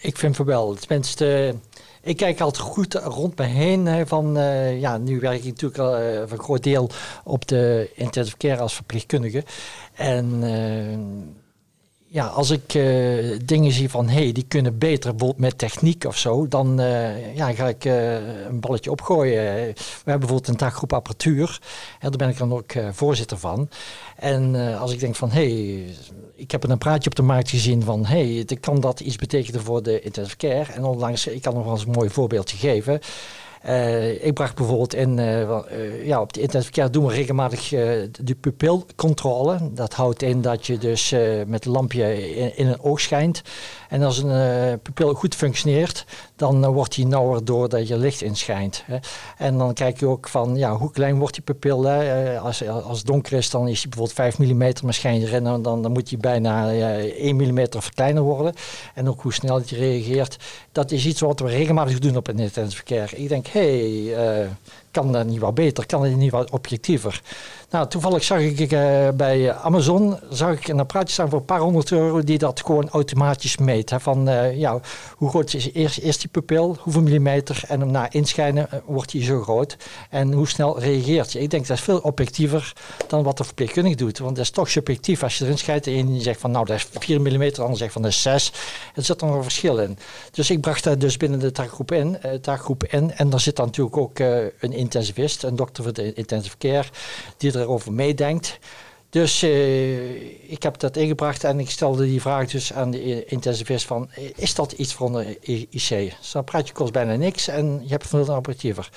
ik vind van wel. Tenminste, ik kijk altijd goed rond me heen. van, uh, ja, nu werk ik natuurlijk al voor een groot deel op de intensive care als verpleegkundige. En uh, ja, als ik uh, dingen zie van hé, hey, die kunnen beter bijvoorbeeld met techniek of zo, dan uh, ja, ga ik uh, een balletje opgooien. We hebben bijvoorbeeld een taakgroep apparatuur en daar ben ik dan ook voorzitter van. En als ik denk van hé, hey, ik heb een praatje op de markt gezien van hé, hey, kan dat iets betekenen voor de intensive care? En onlangs, ik kan nog wel eens een mooi voorbeeldje geven. Uh, ik bracht bijvoorbeeld in, uh, uh, ja, op de intensive care doen we regelmatig de pupilcontrole. Dat houdt in dat je dus met lampje in, een oog schijnt. En als een pupil goed functioneert, dan wordt die nauwer doordat je licht inschijnt. Hè. En dan kijk je ook van, ja, hoe klein wordt die pupil? Hè? Als, als het donker is, dan is die bijvoorbeeld 5 mm, maar schijn je erin, dan, dan moet die bijna 1 mm kleiner worden. En ook hoe snel die reageert. Dat is iets wat we regelmatig doen op een intensive care. Ik denk, hé, hey, kan dat niet wat beter? Kan dat niet wat objectiever? Nou, toevallig zag ik uh, bij Amazon zag ik een apparaatje staan voor een paar honderd euro die dat gewoon automatisch meet. Hè, van uh, ja, hoe groot is eerst, eerst die pupil, hoeveel millimeter en hem na inschijnen wordt hij zo groot en hoe snel reageert je. Ik denk dat is veel objectiever dan wat de verpleegkundige doet, want dat is toch subjectief. Als je erin schijnt en je zegt van nou dat is 4 mm, de ander zegt van dat is 6, er zit nog een verschil in. Dus ik bracht dat dus binnen de taakgroep in, taakgroep in en daar zit dan natuurlijk ook een intensivist, een dokter voor de intensive care, die erover meedenkt. Dus uh, ik heb dat ingebracht en ik stelde die vraag dus aan de intensivist van, is dat iets voor een IC? Zo'n praatje kost bijna niks en je hebt veel operatiever.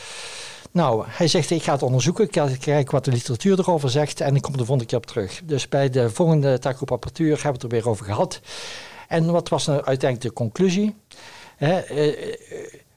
Nou, hij zegt, ik ga het onderzoeken, ik ga kijken wat de literatuur erover zegt en ik kom de volgende keer op terug. Dus bij de volgende taakgroep apparatuur hebben we het er weer over gehad. En wat was nou uiteindelijk de conclusie? He,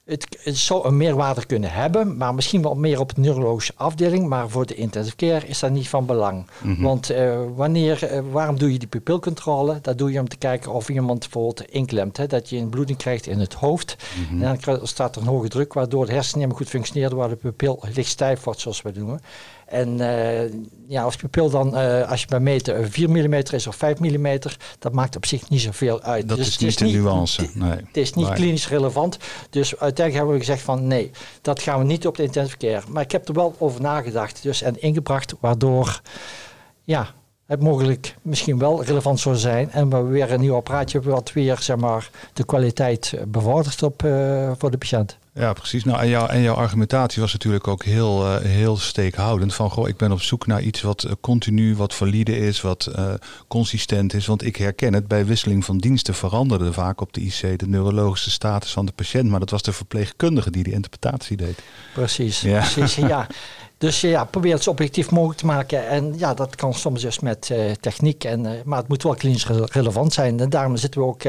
het, het, zou een meerwaarde kunnen hebben, maar misschien wel meer op de neurologische afdeling. Maar voor de intensive care is dat niet van belang. Mhm. Want uh, wanneer, uh, waarom doe je die pupilcontrole? Dat doe je om te kijken of iemand bijvoorbeeld inklemt. Hè? Dat je een bloeding krijgt in het hoofd. Mhm. En dan staat er een hoge druk, waardoor de hersenen niet meer goed functioneren, waar de pupil licht stijf wordt, zoals we noemen. En uh, ja, als pupil dan, uh, als je bij meten 4 mm is of 5 mm, dat maakt op zich niet zoveel uit. Dat dus is niet de nuance. Nee. Het is niet nee. klinisch relevant. Dus uiteindelijk hebben we gezegd van nee, dat gaan we niet op de intensive care. Maar ik heb er wel over nagedacht dus, en ingebracht, waardoor ja, het mogelijk misschien wel relevant zou zijn. En we weer een nieuw apparaatje wat weer zeg maar, de kwaliteit bevordert op, uh, voor de patiënt. Ja, precies. Nou, en, jou, en jouw argumentatie was natuurlijk ook heel, uh, heel steekhoudend. Van, goh, ik ben op zoek naar iets wat uh, continu, wat valide is, wat uh, consistent is. Want ik herken het, bij wisseling van diensten veranderde vaak op de IC de neurologische status van de patiënt. Maar dat was de verpleegkundige die die interpretatie deed. Precies, ja. precies, ja. *laughs* Dus ja, probeer het zo objectief mogelijk te maken. En ja, dat kan soms dus met techniek. En, maar het moet wel klinisch relevant zijn. En daarom zitten we ook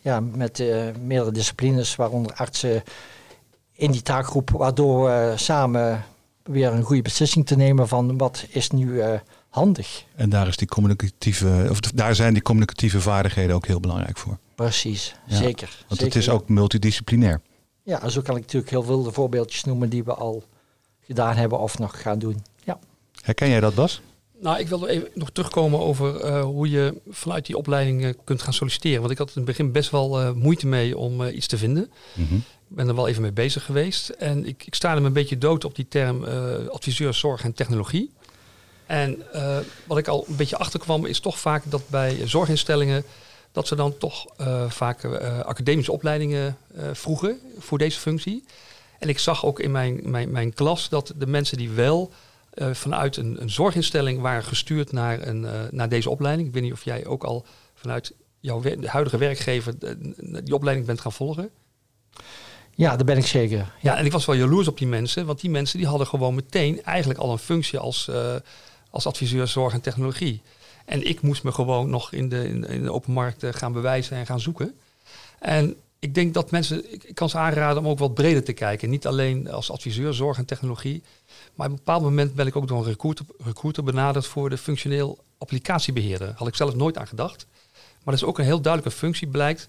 ja, met meerdere disciplines, waaronder artsen in die taakgroep, waardoor we samen weer een goede beslissing te nemen van wat is nu uh, handig. En daar, is die communicatieve, of daar zijn die communicatieve vaardigheden ook heel belangrijk voor. Precies, ja, zeker. Want zeker. het is ook multidisciplinair. Ja, zo kan ik natuurlijk heel veel voorbeeldjes noemen die we al gedaan hebben of nog gaan doen. Ja. Herken jij dat, Bas? Nou, ik wil even nog terugkomen over uh, hoe je vanuit die opleiding uh, kunt gaan solliciteren. Want ik had in het begin best wel uh, moeite mee om iets te vinden. Mm -hmm. Ik ben er wel even mee bezig geweest. En ik, ik sta er een beetje dood op die term adviseur zorg en technologie. En wat ik al een beetje achterkwam is toch vaak dat bij zorginstellingen... dat ze dan toch vaak academische opleidingen vroegen voor deze functie. En ik zag ook in mijn, mijn, mijn klas dat de mensen die wel uh, vanuit een, een, zorginstelling waren gestuurd naar, een, uh, naar deze opleiding. Ik weet niet of jij ook al vanuit jouw huidige werkgever die opleiding bent gaan volgen. Ja, dat ben ik zeker. Ja. ja. en ik was wel jaloers op die mensen, want die mensen die hadden gewoon meteen eigenlijk al een functie als, uh, als adviseur zorg en technologie. En ik moest me gewoon nog in de, in, in de open markt gaan bewijzen en gaan zoeken. En ik denk dat mensen, ik kan ze aanraden om ook wat breder te kijken. Niet alleen als adviseur zorg en technologie, maar op een bepaald moment ben ik ook door een recruiter, benaderd voor de functioneel applicatiebeheerder. Had ik zelf nooit aan gedacht. Maar dat is ook een heel duidelijke functie, blijkt,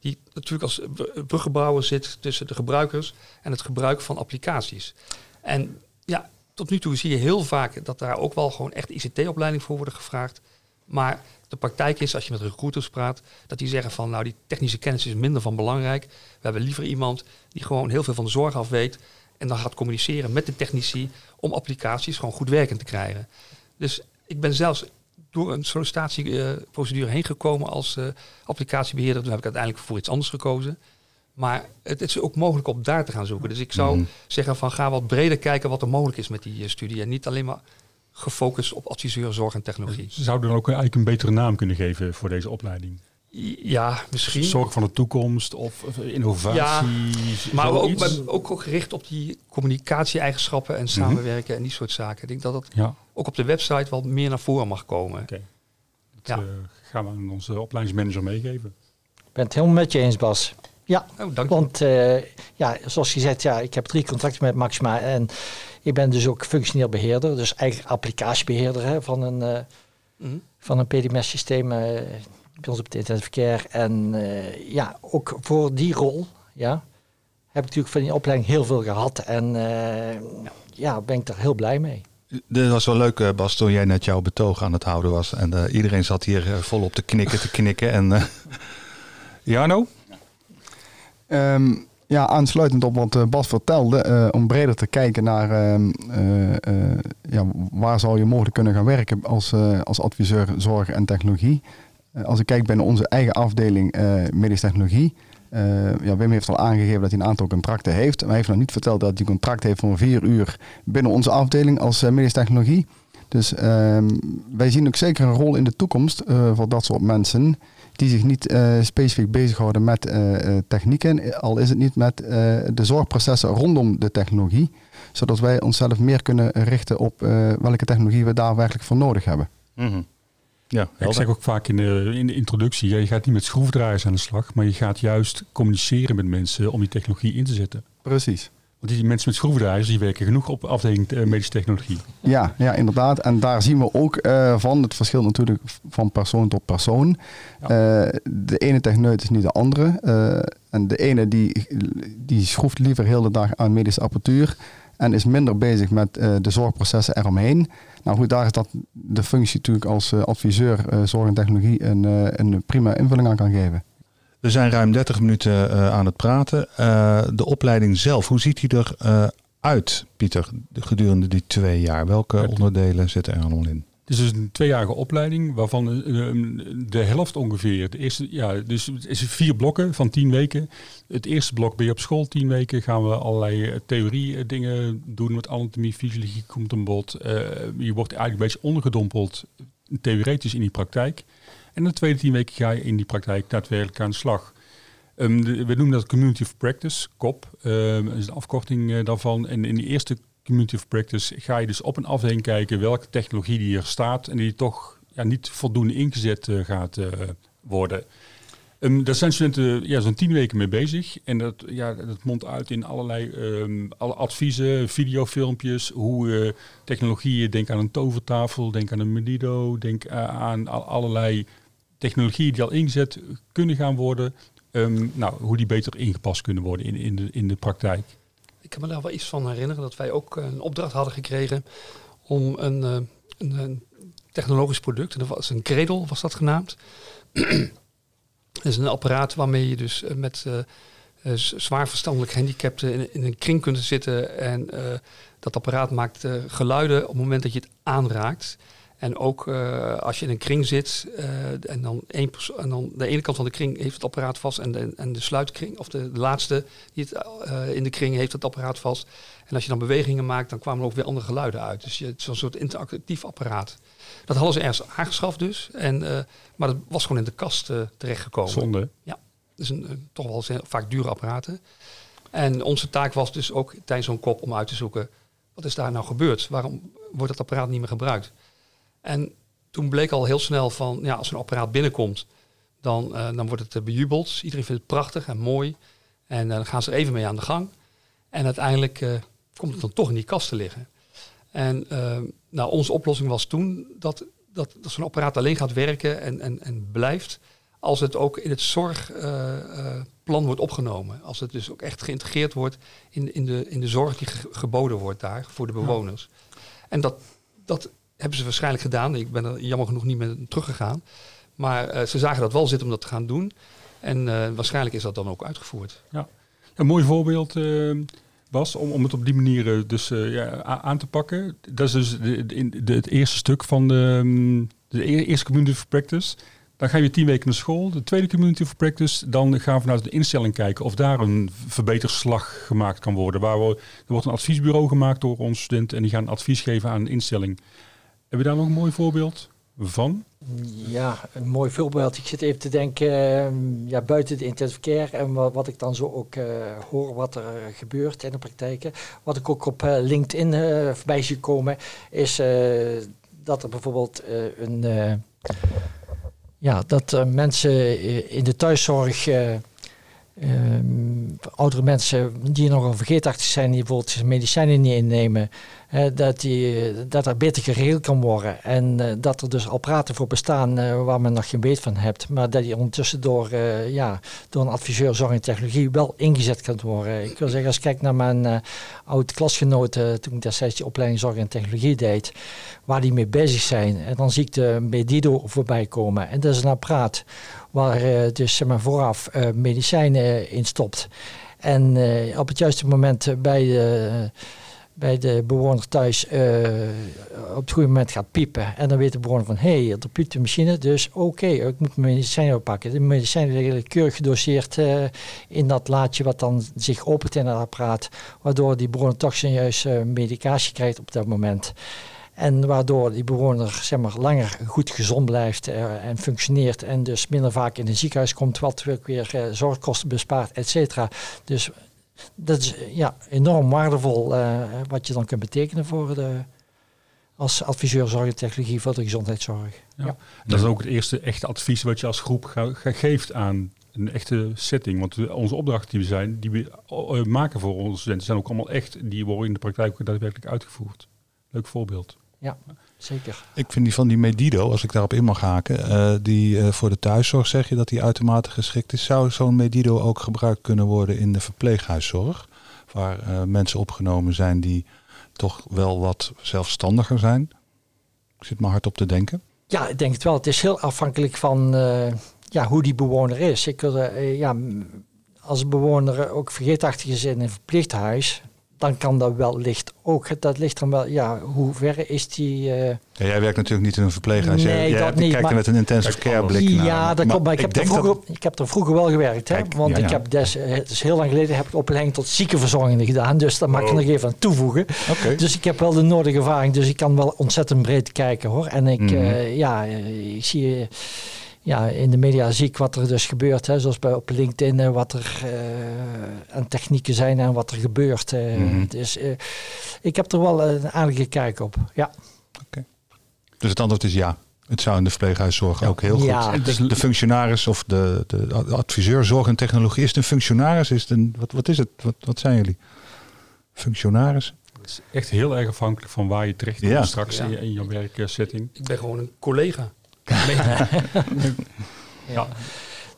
die natuurlijk als bruggebouwer zit tussen de gebruikers en het gebruik van applicaties. En ja, tot nu toe zie je heel vaak dat daar ook wel gewoon echt ICT-opleiding voor worden gevraagd. Maar de praktijk is, als je met recruiters praat, dat die zeggen van nou die technische kennis is minder van belangrijk. We hebben liever iemand die gewoon heel veel van de zorg af weet en dan gaat communiceren met de technici om applicaties gewoon goed werkend te krijgen. Dus ik ben zelfs door een sollicitatieprocedure heen gekomen als applicatiebeheerder. Toen heb ik uiteindelijk voor iets anders gekozen. Maar het, is ook mogelijk om daar te gaan zoeken. Dus ik zou mhm. zeggen van ga wat breder kijken wat er mogelijk is met die studie. En niet alleen maar gefocust op adviseur, zorg en technologie. Ze zouden dan ook eigenlijk een betere naam kunnen geven voor deze opleiding? Ja, misschien. Zorg van de toekomst of innovatie. Ja, maar ook, ook, ook, gericht op die communicatie-eigenschappen en mhm. samenwerken en die soort zaken. Ik denk dat dat ja. ook op de website wel meer naar voren mag komen. Oké. Dat ja. uh, gaan we aan onze opleidingsmanager meegeven. Ik ben het helemaal met je eens, Bas. Ja, oh, dank want uh, ja, zoals je zegt, ja, ik heb drie contracten met Maxima en ik ben dus ook functioneel beheerder, dus eigenlijk applicatiebeheerder hè, van een, uh, mm van een PDMS-systeem uh, bij ons op het internetverkeer. En uh, ja, ook voor die rol ja, heb ik natuurlijk van die opleiding heel veel gehad en ja, ben ik er heel blij mee. Dit was wel leuk, Bas, toen jij net jouw betoog aan het houden was. En iedereen zat hier volop te knikken, te knikken. En *laughs* Jarno? Um, ja, aansluitend op wat eh, Bas vertelde, uh, om breder te kijken naar uh, uh, ja, waar zou je mogelijk kunnen gaan werken als, als adviseur zorg en technologie. als ik kijk binnen onze eigen afdeling medische technologie, ja, Wim heeft al aangegeven dat hij een aantal contracten heeft. Maar hij heeft nog niet verteld dat hij een contract heeft voor vier uur binnen onze afdeling als medische technologie. Dus ehm, wij zien ook zeker een rol in de toekomst voor dat soort mensen die zich niet uh, specifiek bezighouden met uh, technieken, al is het niet met de zorgprocessen rondom de technologie, zodat wij onszelf meer kunnen richten op welke technologie we daar werkelijk voor nodig hebben. Mhm. Ja, ik zeg ook vaak in de, in de introductie, je gaat niet met schroefdraaiers aan de slag, maar je gaat juist communiceren met mensen om die technologie in te zetten. Precies. Want die mensen met schroevendraaiers, die werken genoeg op afdeling uh, medische technologie. Ja, ja, inderdaad. En daar zien we ook uh, van. Het verschil natuurlijk van persoon tot persoon. Ja. Uh, de ene techneut is niet de andere. en de ene die, die schroeft liever heel de dag aan medische apparatuur. En is minder bezig met de zorgprocessen eromheen. Nou goed, daar is dat de functie natuurlijk als adviseur zorg en technologie een, een prima invulling aan kan geven. We zijn ruim 30 minuten uh, aan het praten. Uh, de opleiding zelf, hoe ziet die eruit, uit, Pieter, gedurende die twee jaar? Welke onderdelen zitten er allemaal in? Het is dus een tweejarige opleiding, waarvan de helft ongeveer. De eerste, ja, dus het is vier blokken van tien weken. Het eerste blok ben je op school, tien weken gaan we allerlei theorie dingen doen met anatomie, fysiologie komt een bod. Uh, je wordt eigenlijk een beetje ondergedompeld, theoretisch in die praktijk. En de tweede tien weken ga je in die praktijk daadwerkelijk aan de slag. Um, we noemen dat Community of Practice, COP. Um, is een afkorting uh, daarvan. En in die eerste Community of Practice ga je dus op een afdeling kijken welke technologie die er staat en die toch ja, niet voldoende ingezet uh, gaat uh, worden. Um, daar zijn studenten ja, zo'n tien weken mee bezig. En dat, ja, dat mondt uit in allerlei alle adviezen, videofilmpjes, hoe technologieën, denk aan een tovertafel, denk aan een Medido, denk aan allerlei technologieën die al ingezet kunnen gaan worden, um, nou, hoe die beter ingepast kunnen worden in, in, de, in de praktijk. Ik kan me daar wel iets van herinneren dat wij ook een opdracht hadden gekregen om een, uh, een, een, technologisch product, en dat was een Cradle was dat genaamd. *clears throat* dat is een apparaat waarmee je dus eh, met zwaar verstandelijk gehandicapten in, een kring kunt zitten en dat apparaat maakt geluiden op het moment dat je het aanraakt. En ook uh, als je in een kring zit uh, en, dan één en dan de ene kant van de kring heeft het apparaat vast en de, en de sluitkring, of de, de laatste die het uh, in de kring heeft het apparaat vast. En als je dan bewegingen maakt, dan kwamen er ook weer andere geluiden uit. Dus je, het is een soort interactief apparaat. Dat hadden ze ergens aangeschaft dus. En, maar dat was gewoon in de kast terechtgekomen. Zonde. Ja, dus een, toch wel vaak dure apparaten. En onze taak was dus ook tijdens zo'n kop om uit te zoeken, wat is daar nou gebeurd? Waarom wordt dat apparaat niet meer gebruikt? En toen bleek al heel snel van, ja, als een apparaat binnenkomt, dan, uh, dan wordt het uh, bejubeld. Iedereen vindt het prachtig en mooi. En uh, dan gaan ze er even mee aan de gang. En uiteindelijk komt het dan toch in die kast te liggen. En nou, onze oplossing was toen dat, dat, dat zo'n apparaat alleen gaat werken en, en, en blijft als het ook in het zorgplan wordt opgenomen. Als het dus ook echt geïntegreerd wordt in, in, de, in de zorg die geboden wordt daar voor de bewoners. En dat, dat hebben ze waarschijnlijk gedaan. Ik ben er jammer genoeg niet meer teruggegaan. Maar uh, ze zagen dat wel zitten om dat te gaan doen. En uh, waarschijnlijk is dat dan ook uitgevoerd. Ja. Een mooi voorbeeld uh, was om, om het op die manier dus ja, aan te pakken. Dat is dus de, de, de, het eerste stuk van de, De e-, eerste community of practice. Dan ga je tien weken naar school. De tweede community of practice. Dan gaan we vanuit de instelling kijken of daar een verbeterslag gemaakt kan worden. Waar er wordt een adviesbureau gemaakt door onze studenten. En die gaan advies geven aan een instelling. Hebben we daar nog een mooi voorbeeld van? Ja, een mooi voorbeeld. Ik zit even te denken, ehm, ja, buiten de intensive care en wat, wat ik dan zo ook uh, hoor wat er gebeurt in de praktijken. Wat ik ook op uh, LinkedIn uh, voorbij zie komen, is dat er bijvoorbeeld een, ja, dat mensen in de thuiszorg Um, oudere mensen die nogal vergeetachtig zijn, die bijvoorbeeld medicijnen niet innemen, dat, die, dat er beter geregeld kan worden. En uh, dat er dus apparaten voor bestaan uh, waar men nog geen weet van hebt, maar dat die ondertussen door, uh, ja, door een adviseur zorg en technologie wel ingezet kan worden. Ik wil zeggen, als ik kijk naar mijn oud klasgenoten toen ik destijds die opleiding zorg en technologie deed, waar die mee bezig zijn. En dan zie ik de Medido voorbij komen. En dat is een apparaat waar dus zeg maar, vooraf medicijnen in stopt. En op het juiste moment bij de, bij de bewoner thuis op het goede moment gaat piepen. En dan weet de bewoner van, hé, hey, er piept de machine, dus oké, ik moet mijn medicijnen oppakken. De medicijnen liggen keurig gedoseerd in dat laadje wat dan zich opent in het apparaat. Waardoor die bewoner toch zijn juiste medicatie krijgt op dat moment. En waardoor die bewoner zeg maar, langer goed gezond blijft uh, en functioneert. En dus minder vaak in een ziekenhuis komt, wat weer uh, zorgkosten bespaart, et. Dus dat is ja, enorm waardevol uh, wat je dan kunt betekenen voor de, als adviseur zorg en technologie voor de gezondheidszorg. Ja. ja. Dat is ook het eerste echte advies wat je als groep geeft aan een echte setting. Want onze opdrachten die we zijn, die we maken voor onze studenten, zijn ook allemaal echt, die worden in de praktijk ook daadwerkelijk uitgevoerd. Leuk voorbeeld ja, zeker. Ik vind die van die Medido, als ik daarop in mag haken, uh, die uh, voor de thuiszorg zeg je dat die uitermate geschikt is. Zou zo'n Medido ook gebruikt kunnen worden in de verpleeghuiszorg? Waar uh, mensen opgenomen zijn die toch wel wat zelfstandiger zijn? Ik zit maar hard op te denken. Ja, ik denk het wel. Het is heel afhankelijk van ja, hoe die bewoner is. Ik, ja, als een bewoner ook vergeetachtig is in een verpleeghuis, dan kan dat wel licht ook. Dat ligt dan wel, ja, hoe ver is die... Uh... Ja, jij werkt natuurlijk niet in een verpleeghuis. Nee, jij, dat niet. Kijkt met een intensive care blik Ja, dat klopt. Maar ik, heb er vroeger, dat... ik heb er vroeger wel gewerkt. Hè? want ik heb des, het is heel lang geleden heb ik opleiding tot ziekenverzorgende gedaan. Dus daar mag ik oh. nog even aan toevoegen. Okay. Dus ik heb wel de nodige ervaring. Dus ik kan wel ontzettend breed kijken hoor. En ik, mm -hmm. uh, ja, ik zie ja, in de media zie ik wat er dus gebeurt. Hè, zoals bij, op LinkedIn, uh, wat er uh, aan technieken zijn en wat er gebeurt. Uh, mm -hmm. Dus ik heb er wel een aardige kijk op. Ja. Okay. Dus het antwoord is ja. Het zou in de verpleeghuiszorg ja. ook heel ja. goed. Dus de functionaris of de, de adviseur zorg en technologie. Is het een functionaris? Is het een, wat, wat is het? Wat, wat zijn jullie? Functionaris? Het is echt heel erg afhankelijk van waar je terecht komt ja. straks in, je, in je werksetting. Ik ben gewoon een collega. *laughs* ja.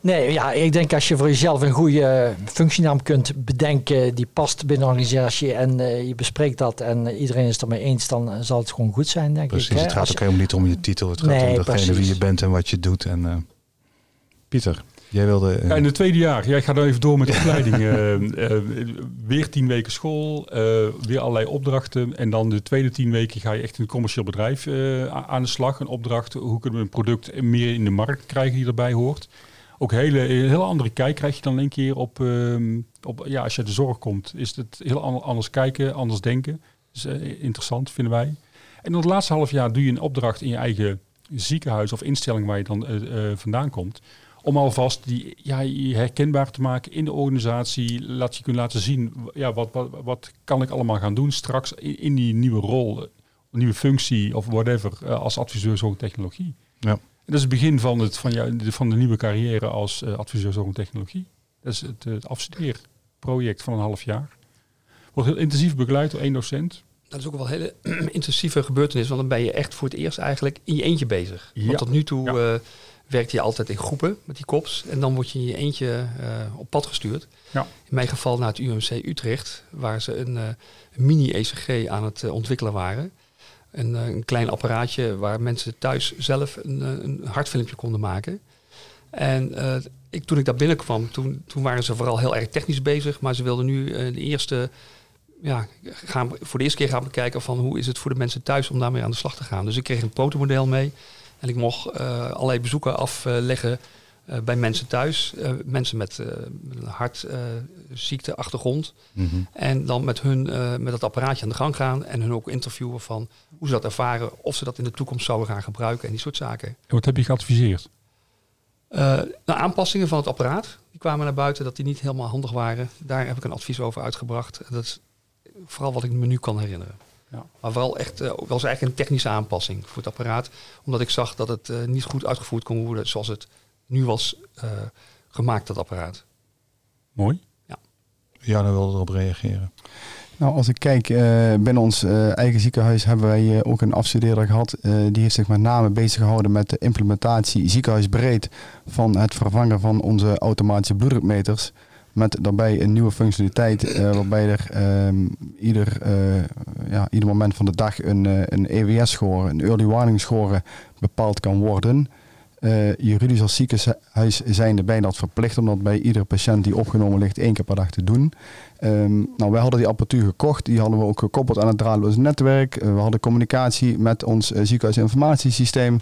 Nee, ja, ik denk als je voor jezelf een goede functienaam kunt bedenken die past binnen een organisatie en uh, je bespreekt dat en iedereen is het ermee eens, dan zal het gewoon goed zijn, denk precies, ik. het gaat ook helemaal niet om je titel, het gaat om degene precies. wie je bent en wat je doet. En, uh, Pieter, Jij wilde... Ja, in het tweede jaar. Jij gaat dan even door met de opleiding. uh, *laughs* weer tien weken school, weer allerlei opdrachten. En dan de tweede tien weken ga je echt in een commercieel bedrijf aan de slag. Een opdracht, hoe kunnen we een product meer in de markt krijgen die erbij hoort. Ook hele, een hele andere kijk krijg je dan een keer op, ehm, op ja, als je de zorg komt. Is het heel anders kijken, anders denken. Is interessant, vinden wij. En in het laatste half jaar doe je een opdracht in je eigen ziekenhuis of instelling waar je dan vandaan komt om alvast die, ja, herkenbaar te maken in de organisatie. Laat je kunnen laten zien, ja, wat, wat, wat kan ik allemaal gaan doen straks in, in die nieuwe rol, nieuwe functie of whatever, uh, als adviseur zorg technologie. Ja. En dat is het begin van, het, van, jou, de, van de nieuwe carrière als uh, adviseur zorg technologie. Dat is het, het afstudeerproject van een half jaar. Wordt heel intensief begeleid door één docent. Dat is ook wel een hele *clears throat* intensieve gebeurtenis, want dan ben je echt voor het eerst eigenlijk in je eentje bezig. Ja. Want tot nu toe... Ja. Uh, werkte je altijd in groepen met die kops. En dan word je in je eentje uh, op pad gestuurd. Ja. In mijn geval naar het UMC Utrecht, waar ze een, uh, mini-ECG aan het uh, ontwikkelen waren. Een, een, klein apparaatje waar mensen thuis zelf een, een hartfilmpje konden maken. En ik, toen ik daar binnenkwam, toen, toen waren ze vooral heel erg technisch bezig. Maar ze wilden nu de eerste ja, gaan, voor de eerste keer gaan bekijken van hoe is het voor de mensen thuis om daarmee aan de slag te gaan. Dus ik kreeg een protomodel mee. En ik mocht uh, allerlei bezoeken afleggen uh, bij mensen thuis. Uh, mensen met een hartziekteachtergrond. Mm -hmm. En dan met hun met dat apparaatje aan de gang gaan. En hun ook interviewen van hoe ze dat ervaren. Of ze dat in de toekomst zouden gaan gebruiken en die soort zaken. En wat heb je geadviseerd? nou, aanpassingen van het apparaat. Die kwamen naar buiten dat die niet helemaal handig waren. Daar heb ik een advies over uitgebracht. Dat is vooral wat ik me nu kan herinneren. Ja. Maar vooral echt, uh, was eigenlijk een technische aanpassing voor het apparaat. Omdat ik zag dat het uh, niet goed uitgevoerd kon worden zoals het nu was uh, gemaakt, dat apparaat. Mooi. Ja. Ja, dan wilde erop reageren. Nou, als ik kijk, uh, binnen ons uh, eigen ziekenhuis hebben wij uh, ook een afstudeerder gehad. die heeft zich met name bezig gehouden met de implementatie ziekenhuisbreed van het vervangen van onze automatische bloeddrukmeters. Met daarbij een nieuwe functionaliteit waarbij er ehm, ieder, ja, ieder moment van de dag een, een EWS-score, een early warning score bepaald kan worden. Juridisch als ziekenhuis zijnde bij dat verplicht om dat bij iedere patiënt die opgenomen ligt één keer per dag te doen. Um, nou, wij hadden die apparatuur gekocht, die hadden we ook gekoppeld aan het draadloos netwerk. We hadden communicatie met ons ziekenhuisinformatiesysteem.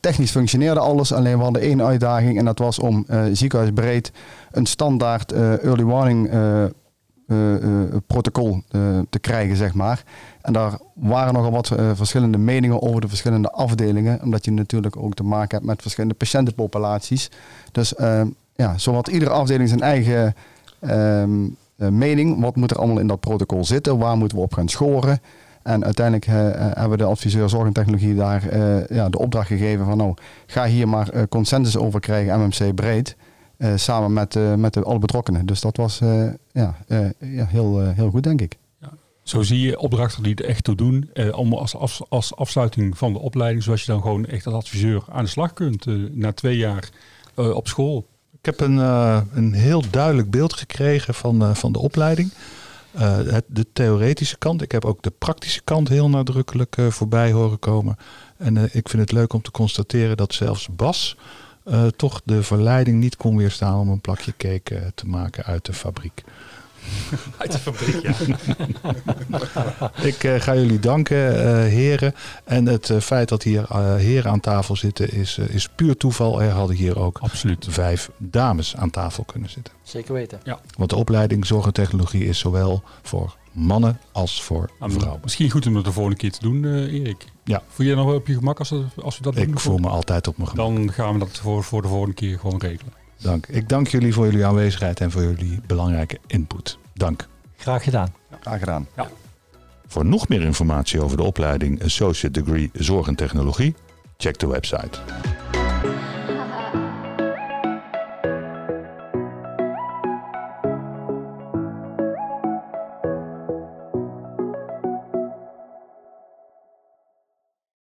Technisch functioneerde alles, alleen we hadden één uitdaging en dat was om ziekenhuisbreed een standaard early warning protocol te krijgen, zeg maar. En daar waren nogal wat uh, verschillende meningen over de verschillende afdelingen. Omdat je natuurlijk ook te maken hebt met verschillende patiëntenpopulaties. Dus uh, ja, zowat iedere afdeling zijn eigen uh, mening. Wat moet er allemaal in dat protocol zitten? Waar moeten we op gaan scoren? En uiteindelijk hebben we de adviseur zorg en technologie daar ja, de opdracht gegeven van nou, ga hier maar consensus over krijgen, MMC breed. samen met, met de, alle betrokkenen. Dus dat was ja, ja, heel, heel goed, denk ik. Zo zie je opdrachten die er echt toe doen. Eh, om als, af, als afsluiting van de opleiding, zoals je dan gewoon echt als adviseur aan de slag kunt eh, na twee jaar op school. Ik heb een, uh, een heel duidelijk beeld gekregen van, van de opleiding. Het, de theoretische kant. Ik heb ook de praktische kant heel nadrukkelijk voorbij horen komen. En ik vind het leuk om te constateren dat zelfs Bas toch de verleiding niet kon weerstaan om een plakje cake te maken uit de fabriek. *laughs* Uit de fabriek, ja. *laughs* ik uh, ga jullie danken, uh, heren. En het uh, feit dat hier heren aan tafel zitten is, is puur toeval. Er hadden hier ook Absoluut. vijf dames aan tafel kunnen zitten. Zeker weten. Ja. Want de opleiding Zorg en Technologie is zowel voor mannen als voor ah, vrouwen. Misschien goed om dat de volgende keer te doen, Erik. Ja. Voel je nog op je gemak als, als we dat doen? Ik voel me altijd op mijn gemak. Dan gaan we dat voor, voor de volgende keer gewoon regelen. Dank. Ik dank jullie voor jullie aanwezigheid en voor jullie belangrijke input. Dank. Graag gedaan. Graag gedaan. Ja. Voor nog meer informatie over de opleiding Associate Degree Zorg en Technologie, check de website.